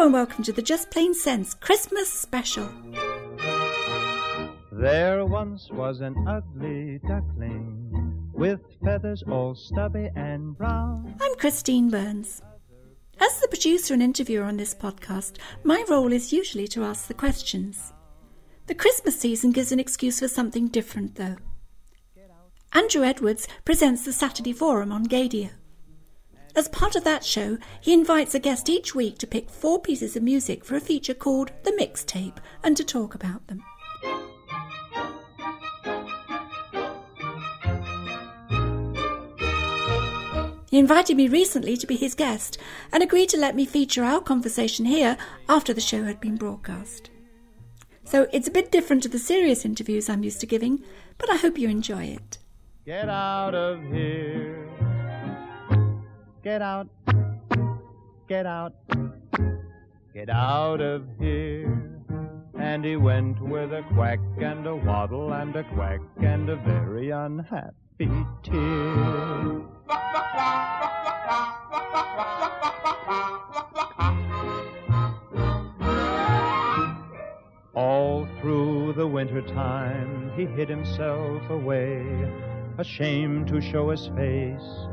Hello and welcome to the Just Plain Sense Christmas special. There once was an ugly duckling with feathers all stubby and brown. I'm Christine Burns. As the producer and interviewer on this podcast, my role is usually to ask the questions. The Christmas season gives an excuse for something different, though. Andrew Edwards presents the Saturday Forum on Gaydio. As part of that show, he invites a guest each week to pick four pieces of music for a feature called The Mixtape and to talk about them. He invited me recently to be his guest and agreed to let me feature our conversation here after the show had been broadcast. So it's a bit different to the serious interviews I'm used to giving, but I hope you enjoy it. Get out of here. Get out. Get out. Get out of here. And he went with a quack and a waddle and a quack and a very unhappy tear. All through the winter time he hid himself away, ashamed to show his face,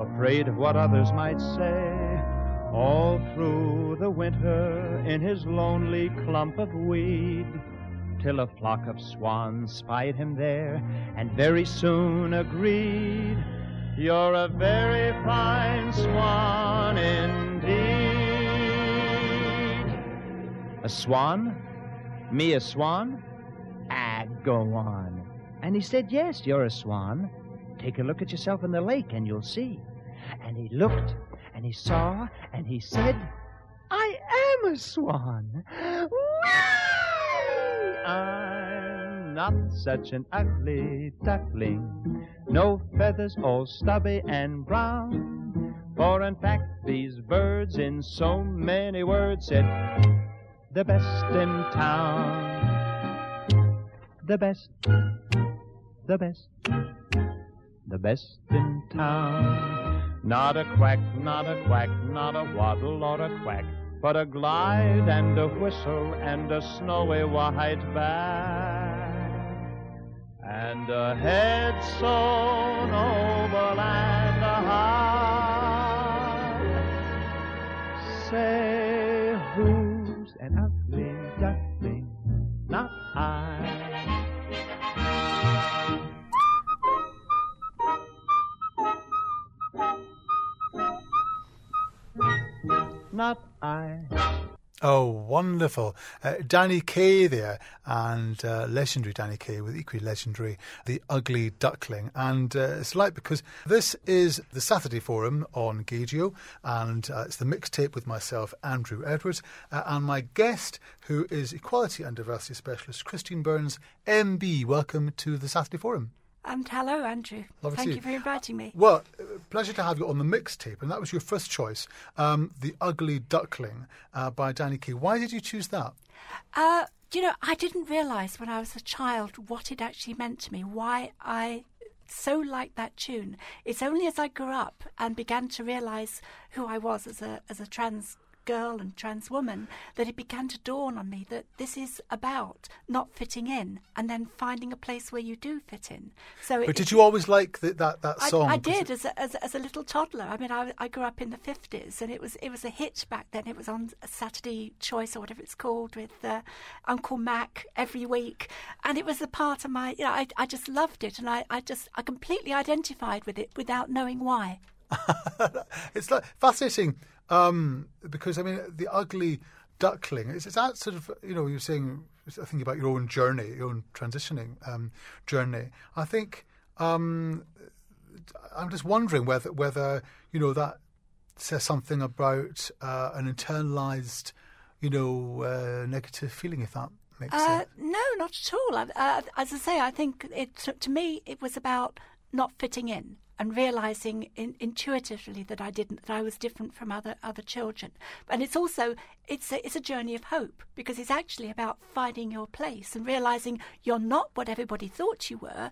afraid of what others might say. All through the winter in his lonely clump of weed, till a flock of swans spied him there and very soon agreed. You're a very fine swan indeed. A swan? Me a swan? Ah, go on. And he said, Yes, you're a swan. Take a look at yourself in the lake and you'll see. And he looked and he saw and he said, I am a swan. I'm not such an ugly duckling. No feathers, all stubby and brown. For in fact, these birds, in so many words, said, the best in town. The best, the best, the best in town. Not a quack, not a quack, not a waddle or a quack, but a glide and a whistle and a snowy white back. And a head so noble and. Say Not I. Oh, wonderful. Uh, Danny Kaye there, and uh, legendary Danny Kaye with equally legendary The Ugly Duckling. And uh, it's like because this is the Saturday Forum on Gaydio, and uh, it's the mixtape with myself, Andrew Edwards, uh, and my guest, who is Equality and Diversity Specialist, Christine Burns, MBE. Welcome to the Saturday Forum. And hello, Andrew. Lovely Thank you you. for inviting me. Well, uh, pleasure to have you on the mixtape, and that was your first choice, um, The Ugly Duckling uh, by Danny Kaye. Why did you choose that? Uh, you know, I didn't realise when I was a child what it actually meant to me, why I so liked that tune. It's only as I grew up and began to realise who I was as a as a trans girl and trans woman that it began to dawn on me that this is about not fitting in and then finding a place where you do fit in. So But it, did you always like the, that that I, song? I 'Cause did as a, as, a- as a little toddler. I mean, I, I grew up in the fifties, and it was it was a hit back then. It was on Saturday Choice or whatever it's called with uh, Uncle Mac every week, and it was a part of my. You know, I I just loved it, and I, I just I completely identified with it without knowing why. it's like fascinating um, because I mean the ugly duckling. Is, is that sort of you know you're saying thinking about your own journey, your own transitioning um, journey. I think um, I'm just wondering whether whether you know that says something about uh, an internalized you know uh, negative feeling if that makes Uh, sense. no, not at all. I, uh, as I say, I think it to, to me it was about not fitting in and realizing in, intuitively that I didn't that I was different from other other children. And it's also it's a, it's a journey of hope because it's actually about finding your place and realizing you're not what everybody thought you were.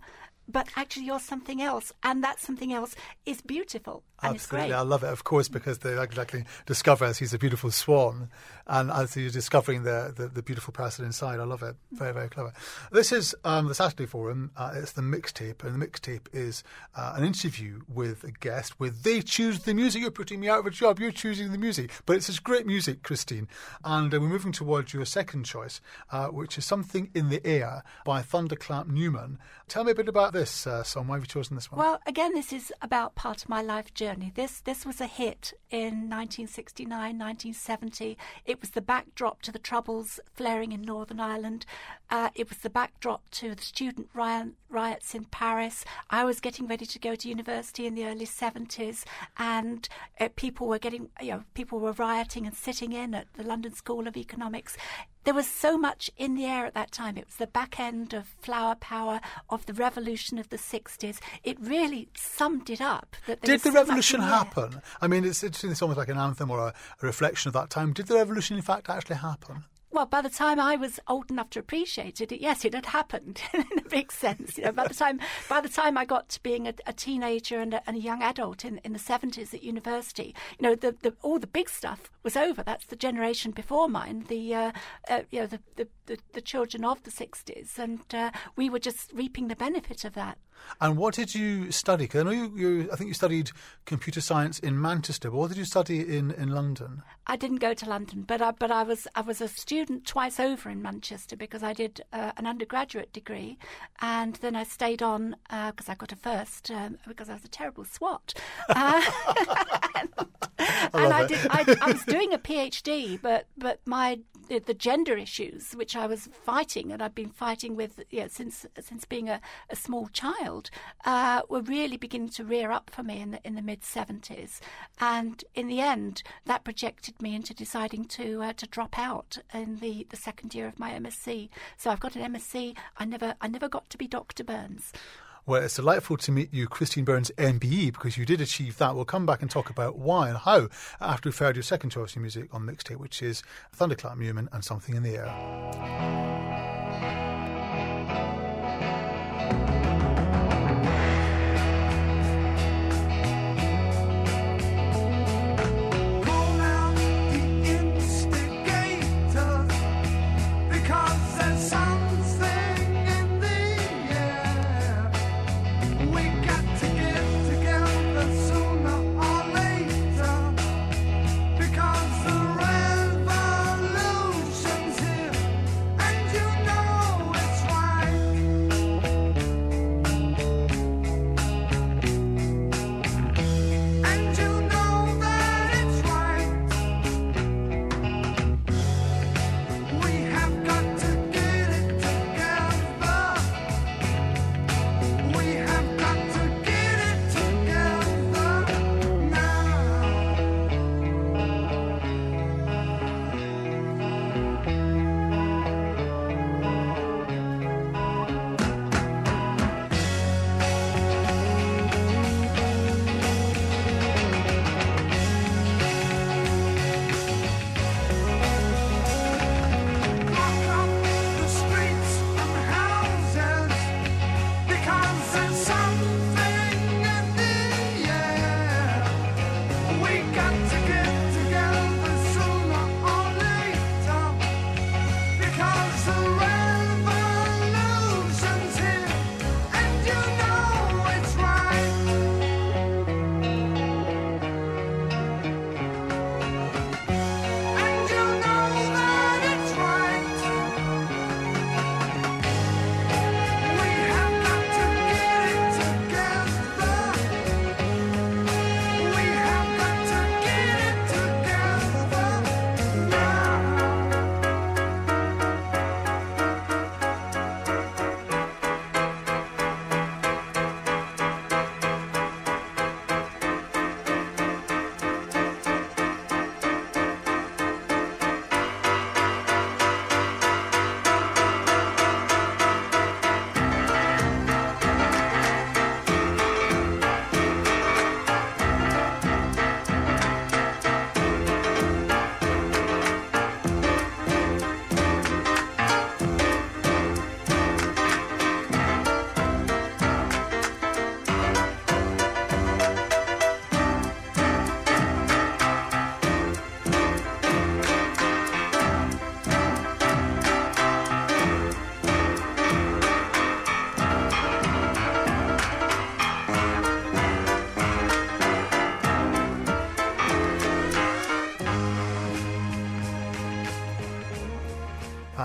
But actually you're something else, and that something else is beautiful and Absolutely, I love it, of course, because they exactly discover as he's a beautiful swan, and as he's discovering the, the, the beautiful person inside. I love it. Very, very clever. This is um, the Saturday Forum. Uh, it's the mixtape, and the mixtape is uh, an interview with a guest where they choose the music. You're putting me out of a job. You're choosing the music, but it's just great music, Christine. And uh, we're moving towards your second choice, uh, which is "Something in the Air" by Thunderclap Newman. Tell me a bit about this uh, song. Why have you chosen this one? Well, again, this is about part of my life journey. This this was a hit in 1969, 1970. It was the backdrop to the troubles flaring in Northern Ireland. Uh, it was the backdrop to the student riot, riots in Paris. I was getting ready to go to university in the early 70s, and uh, people were getting, you know, people were rioting and sitting in at the London School of Economics there was so much in the air at that time. It was the back end of flower power, of the revolution of the 60s. It really summed it up. That there Did the so revolution in the air. happen? I mean, it's, it's, it's almost like an anthem or a, a reflection of that time. Did the revolution, in fact, actually happen? Well, by the time I was old enough to appreciate it, yes, it had happened in a big sense. You know, by the time by the time I got to being a, a teenager and a, and a young adult in, in the seventies at university, you know, the, the all the big stuff was over. That's the generation before mine, the uh, uh, you know the, the, the children of the sixties, and uh, we were just reaping the benefit of that. And what did you study? Because I know you, you, I think you studied computer science in Manchester. But what did you study in, in London? I didn't go to London, but I, but I was I was a student twice over in Manchester because I did uh, an undergraduate degree, and then I stayed on because I got a first um, because I was a terrible swot. Uh, and and I, did. I, I was doing a PhD, but but my the, the gender issues which I was fighting and I've been fighting with you know, since since being a, a small child uh, were really beginning to rear up for me in the in the mid seventies, and in the end that projected me into deciding to uh, to drop out in the, the second year of my MSc. So I've got an MSc. I never I never got to be Dr. Burns. Well, it's delightful to meet you, Christine Burns, MBE, because you did achieve that. We'll come back and talk about why and how after we've heard your second choice of music on mixtape, which is Thunderclap Newman and Something in the Air.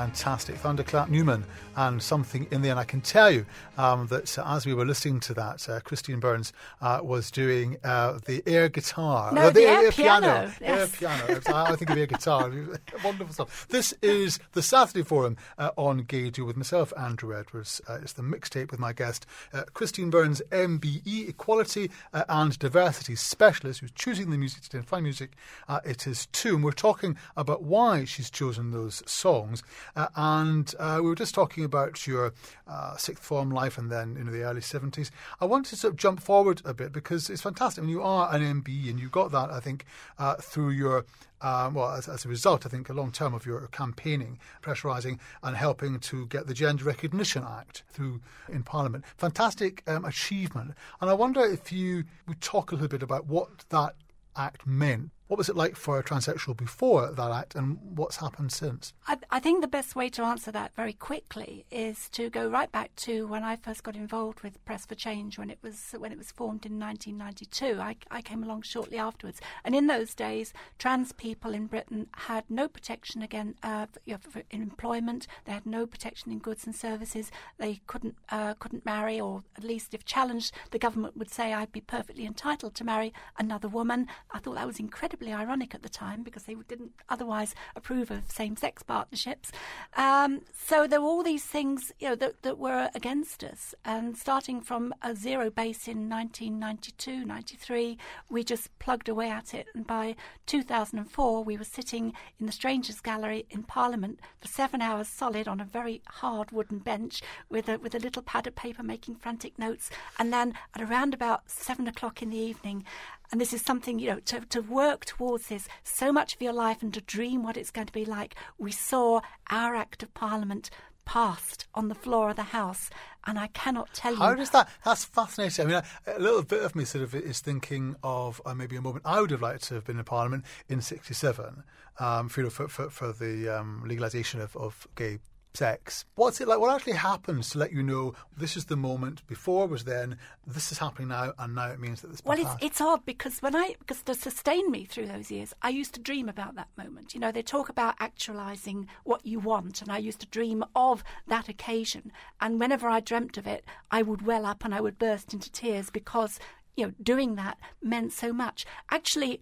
Fantastic. Thunderclap Newman and something in there. And I can tell you um, that uh, as we were listening to that, uh, Christine Burns uh, was doing uh, the air guitar. No, Uh, the air piano, Air yes. piano. I I think of air guitar. Wonderful stuff. This is the Saturday Forum uh, on Gaydio with myself, Andrew Edwards. Uh, it's the mixtape with my guest, uh, Christine Burns, MBE, Equality and Diversity Specialist, who's choosing the music today. And fine music uh, it is too. And we're talking about why she's chosen those songs. Uh, and uh, we were just talking about your uh, sixth form life and then in the early 70s. I wanted to sort of jump forward a bit because it's fantastic. I mean, you are an MBE and you got that, I think, uh, through your um, well, as, as a result, I think, a long term of your campaigning, pressurising, and helping to get the Gender Recognition Act through in Parliament. Fantastic um, achievement. And I wonder if you would talk a little bit about what that act meant. What was it like for a transsexual before that act, and what's happened since? I, I think the best way to answer that very quickly is to go right back to when I first got involved with Press for Change when it was when it was formed in 1992. I, I came along shortly afterwards, and in those days, trans people in Britain had no protection again uh, employment. They had no protection in goods and services. They couldn't uh, couldn't marry, or at least if challenged, the government would say I'd be perfectly entitled to marry another woman. I thought that was incredibly ironic at the time because they didn't otherwise approve of same-sex partnerships. Um, so there were all these things, you know, that, that were against us. And starting from a zero base in 1992, 93, we just plugged away at it. And by 2004, we were sitting in the Strangers Gallery in Parliament for seven hours solid on a very hard wooden bench with a with a little pad of paper making frantic notes. And then at around about seven o'clock in the evening, and this is something, you know, to, to work towards this so much of your life and to dream what it's going to be like. We saw our Act of Parliament passed on the floor of the House, and I cannot tell you. How does that? That's fascinating. I mean, a, a little bit of me sort of is thinking of uh, maybe a moment I would have liked to have been in Parliament in '67 um, for, for, for for the um, legalisation of, of gay sex. What's it like? What actually happens to let you know this is the moment? Before was then. This is happening now, and now it means that this. Well, it's, it's odd because when I because to sustain me through those years, I used to dream about that moment. You know, they talk about actualizing what you want, and I used to dream of that occasion. And whenever I dreamt of it, I would well up and I would burst into tears because you know doing that meant so much. Actually.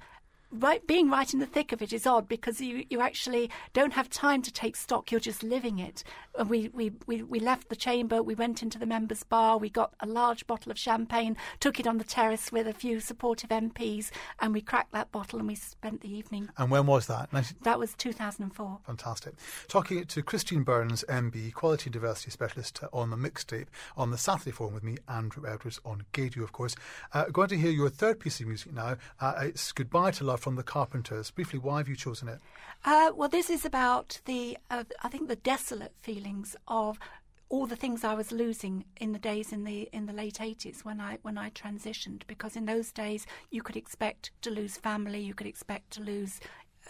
Right, being right in the thick of it is odd because you, you actually don't have time to take stock. You're just living it. And we, we, we, we left the chamber. We went into the members' bar. We got a large bottle of champagne, took it on the terrace with a few supportive MPs, and we cracked that bottle and we spent the evening. And when was that? 19- That was 2004. Fantastic. Talking to Christine Burns, MBE, Equality Diversity Specialist on the mixtape on the Saturday Forum with me, Andrew Edwards, on Gaydio, of course. Uh, going to hear your third piece of music now. Uh, it's Goodbye to Love from the Carpenters. Briefly, why have you chosen it? Uh, well, this is about the, uh, I think, the desolate feelings of all the things I was losing in the days in the in the late eighties when I when I transitioned. Because in those days, you could expect to lose family, you could expect to lose.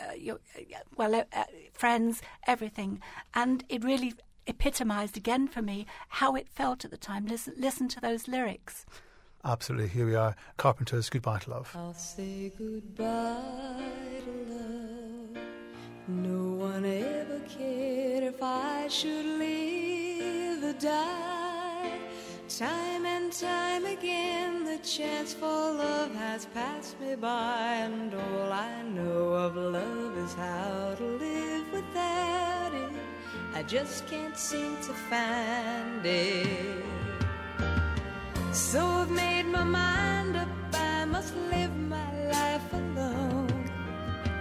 Uh, your, uh, well, uh, friends, everything, and it really epitomised again for me how it felt at the time. Listen, listen to those lyrics. Absolutely. Here we are. Carpenters, Goodbye to Love. I'll say goodbye to love. No one ever cared if I should live or die. Time and time again, the chance for love has passed me by, and all I know of love is how to live without it. I just can't seem to find it. So I've made my mind up, I must live my life alone.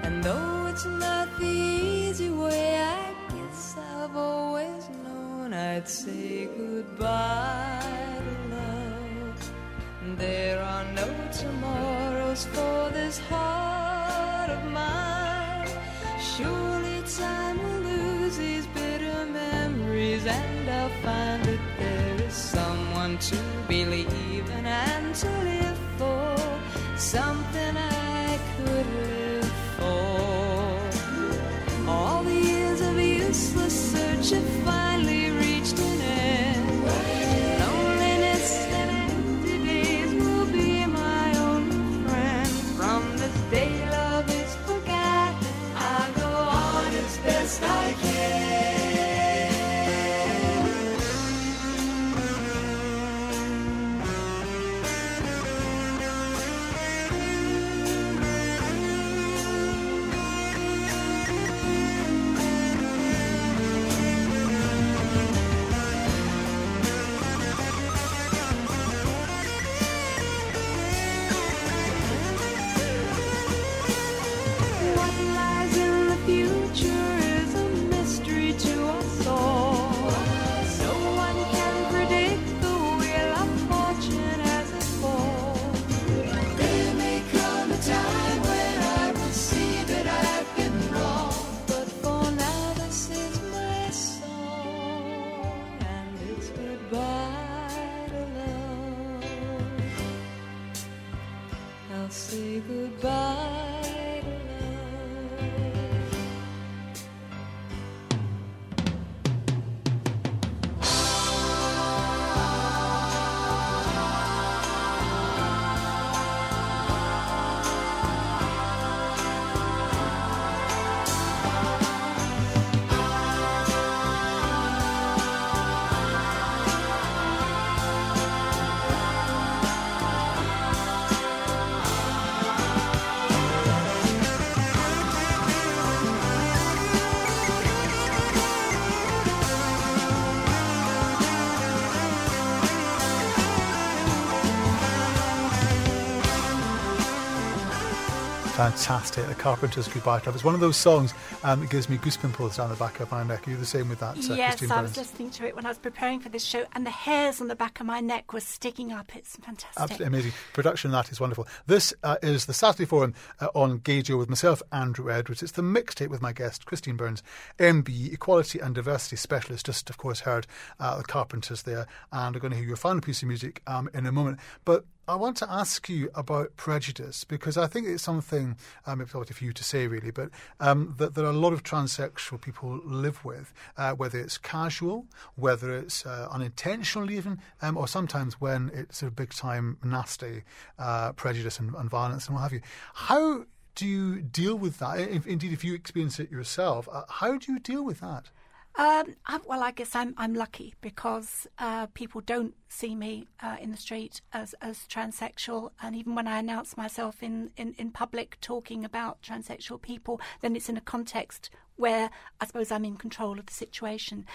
And though it's not the easy way, I guess I've always known I'd say goodbye to love. There are no tomorrows for this heart of mine. Surely time will lose these bitter memories, and I'll find to believe in and to live for. Something I Fantastic. The Carpenters' Goodbye Love. It's one of those songs um, that gives me goosepimples down the back of my neck. Are you the same with that, uh, yes, Christine I was listening to it when I was preparing for this show, and the hairs on the back of my neck were sticking up. It's fantastic. Absolutely amazing. Production of that is wonderful. This uh, is the Saturday Forum uh, on Gaydio with myself, Andrew Edwards. It's the mixtape with my guest, Christine Burns, MBE, Equality and Diversity Specialist. Just, of course, heard uh, the Carpenters there, and we're going to hear your final piece of music um, in a moment. But I want to ask you about prejudice because I think it's something, um, it's obviously for you to say really, but um, that there are a lot of transsexual people live with, uh, whether it's casual, whether it's uh, unintentional even, um, or sometimes when it's of big time nasty uh, prejudice and, and violence and what have you. How do you deal with that? If, indeed, if you experience it yourself, uh, how do you deal with that? Um, I, well, I guess I'm I'm lucky because uh, people don't see me uh, in the street as as transsexual, and even when I announce myself in, in, in public talking about transsexual people, then it's in a context where I suppose I'm in control of the situation.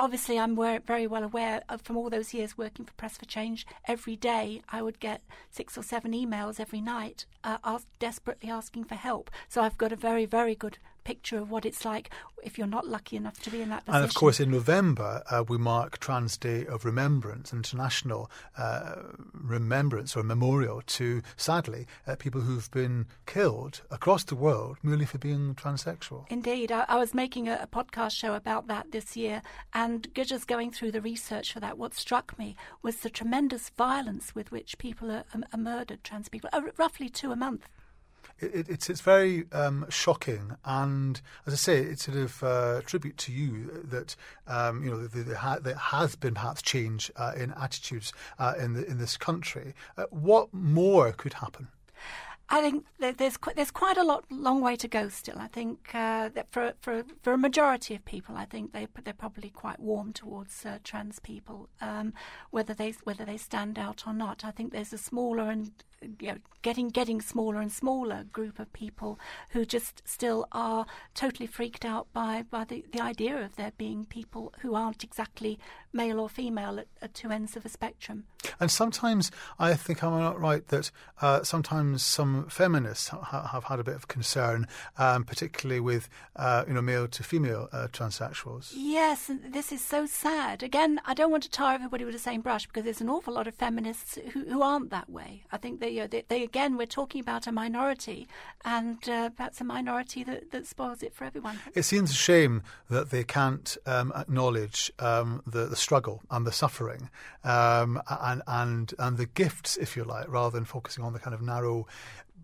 Obviously, I'm very well aware of from all those years working for Press for Change. Every day, I would get six or seven emails every night, uh, ask, desperately asking for help. So I've got a very, very good picture of what it's like if you're not lucky enough to be in that position. And of course, in November, uh, we mark Trans Day of Remembrance, International uh, Remembrance or Memorial to, sadly, uh, people who've been killed across the world merely for being transsexual. Indeed, I, I was making a, a podcast show about that this year, and just going through the research for that, what struck me was the tremendous violence with which people are, are, are murdered, trans people, uh, roughly two a month. It, it, it's it's very um, shocking, and as I say, it's sort of uh, tribute to you that um, you know there, ha- there has been perhaps change uh, in attitudes uh, in the, in this country. Uh, what more could happen? I think there's qu- there's quite a lot long way to go still. I think uh, that for for for a majority of people, I think they they're probably quite warm towards uh, trans people, um, whether they whether they stand out or not. I think there's a smaller and you know, getting getting smaller and smaller group of people who just still are totally freaked out by by the, the idea of there being people who aren't exactly male or female at, at two ends of a spectrum. And sometimes I think I'm not right that uh, sometimes some feminists ha- have had a bit of concern, um, particularly with uh, you know male to female uh, transsexuals. Yes, and this is so sad. Again, I don't want to tar everybody with the same brush because there's an awful lot of feminists who, who aren't that way. I think they, know, they, they again, we're talking about a minority, and uh, perhaps a minority that, that spoils it for everyone. It seems a shame that they can't um, acknowledge um, the, the struggle and the suffering um, and, and and the gifts, if you like, rather than focusing on the kind of narrow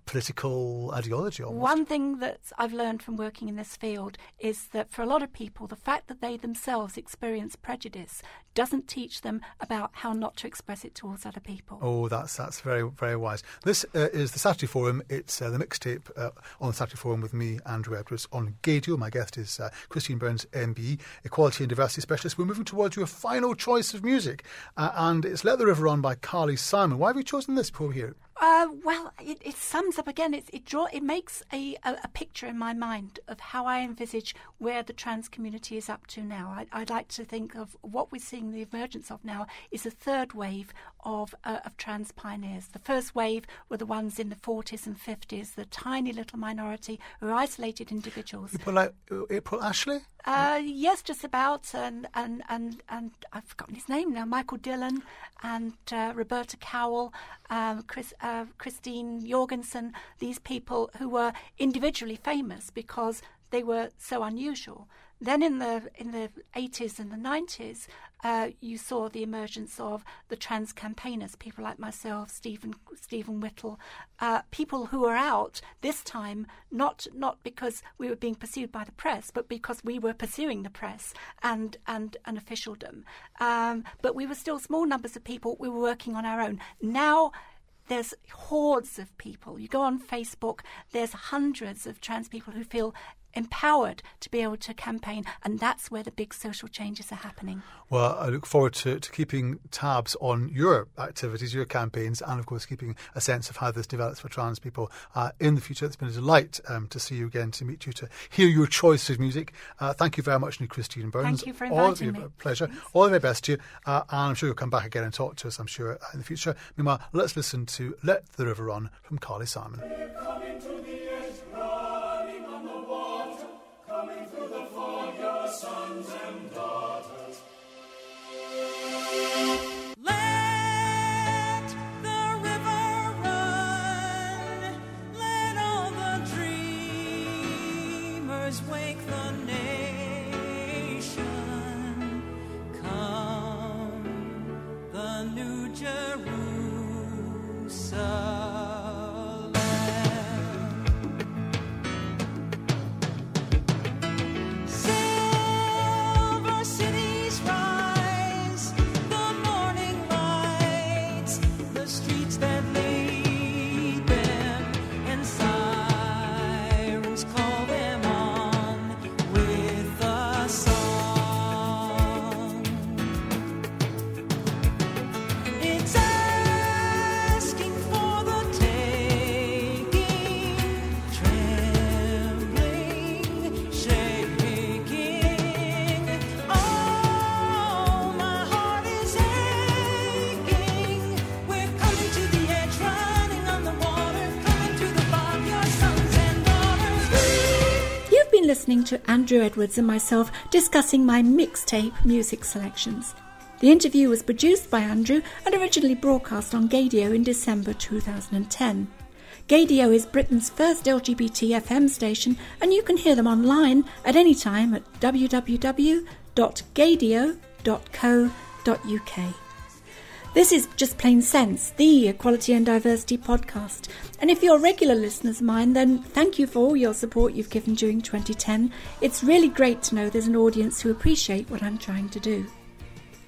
political ideology. Almost. One thing that I've learned from working in this field is that for a lot of people, the fact that they themselves experience prejudice doesn't teach them about how not to express it towards other people. Oh, that's that's very very wise. This uh, is the Saturday Forum. It's uh, the mixtape uh, on the Saturday Forum with me, Andrew Edwards, on Gaydio. My guest is uh, Christine Burns, MBE, Equality and Diversity Specialist. We're moving towards your final choice of music, uh, and it's "Let the River Run" by Carly Simon. Why have you chosen this hear it? Uh, well, it, it sums up again. It, it draw it makes a, a, a picture in my mind of how I envisage where the trans community is up to now. I, I'd like to think of what we're seeing the emergence of now is a third wave of uh, of trans pioneers. The first wave were the ones in the 40s and 50s, the tiny little minority who are isolated individuals. People like April Ashley. Uh, yes, just about, and and and and I've forgotten his name now. Michael Dillon and uh, Roberta Cowell, um, Chris, uh, Christine Jorgensen. These people who were individually famous because they were so unusual. Then in the in the 80s and the 90s, uh, you saw the emergence of the trans campaigners, people like myself, Stephen Stephen Whittle, uh, people who were out this time not not because we were being pursued by the press, but because we were pursuing the press and and and officialdom. Um, but we were still small numbers of people. We were working on our own. Now there's hordes of people. You go on Facebook, there's hundreds of trans people who feel empowered to be able to campaign, and that's where the big social changes are happening. Well, I look forward to, to keeping tabs on your activities, your campaigns, and of course keeping a sense of how this develops for trans people uh, in the future. It's been a delight um, to see you again, to meet you, to hear your choice of music. Uh, thank you very much, New Christine Burns. Thank you for All of inviting you, me. Pleasure. All the very best to you, uh, and I'm sure you'll come back again and talk to us. I'm sure uh, in the future. Meanwhile, let's listen to "Let the River Run" from Carly Simon. sons and to Andrew Edwards and myself discussing my mixtape music selections. The interview was produced by Andrew and originally broadcast on Gaydio in December 2010. Gaydio is Britain's first LGBT FM station, and you can hear them online at any time at www.gaydio.co.uk. This is Just Plain Sense, the Equality and Diversity podcast. And if you're a regular listeners of mine, then thank you for all your support you've given during 2010. It's really great to know there's an audience who appreciate what I'm trying to do.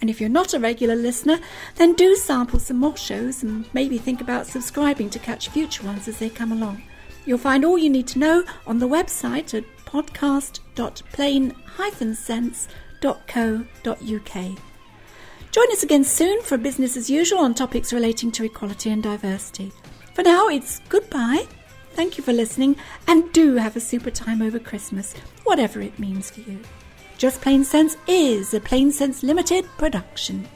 And if you're not a regular listener, then do sample some more shows and maybe think about subscribing to catch future ones as they come along. You'll find all you need to know on the website at podcast.plain-sense.co.uk. Join us again soon for business as usual on topics relating to equality and diversity. For now, it's goodbye. Thank you for listening and do have a super time over Christmas, whatever it means for you. Just Plain Sense is a Plain Sense Limited production.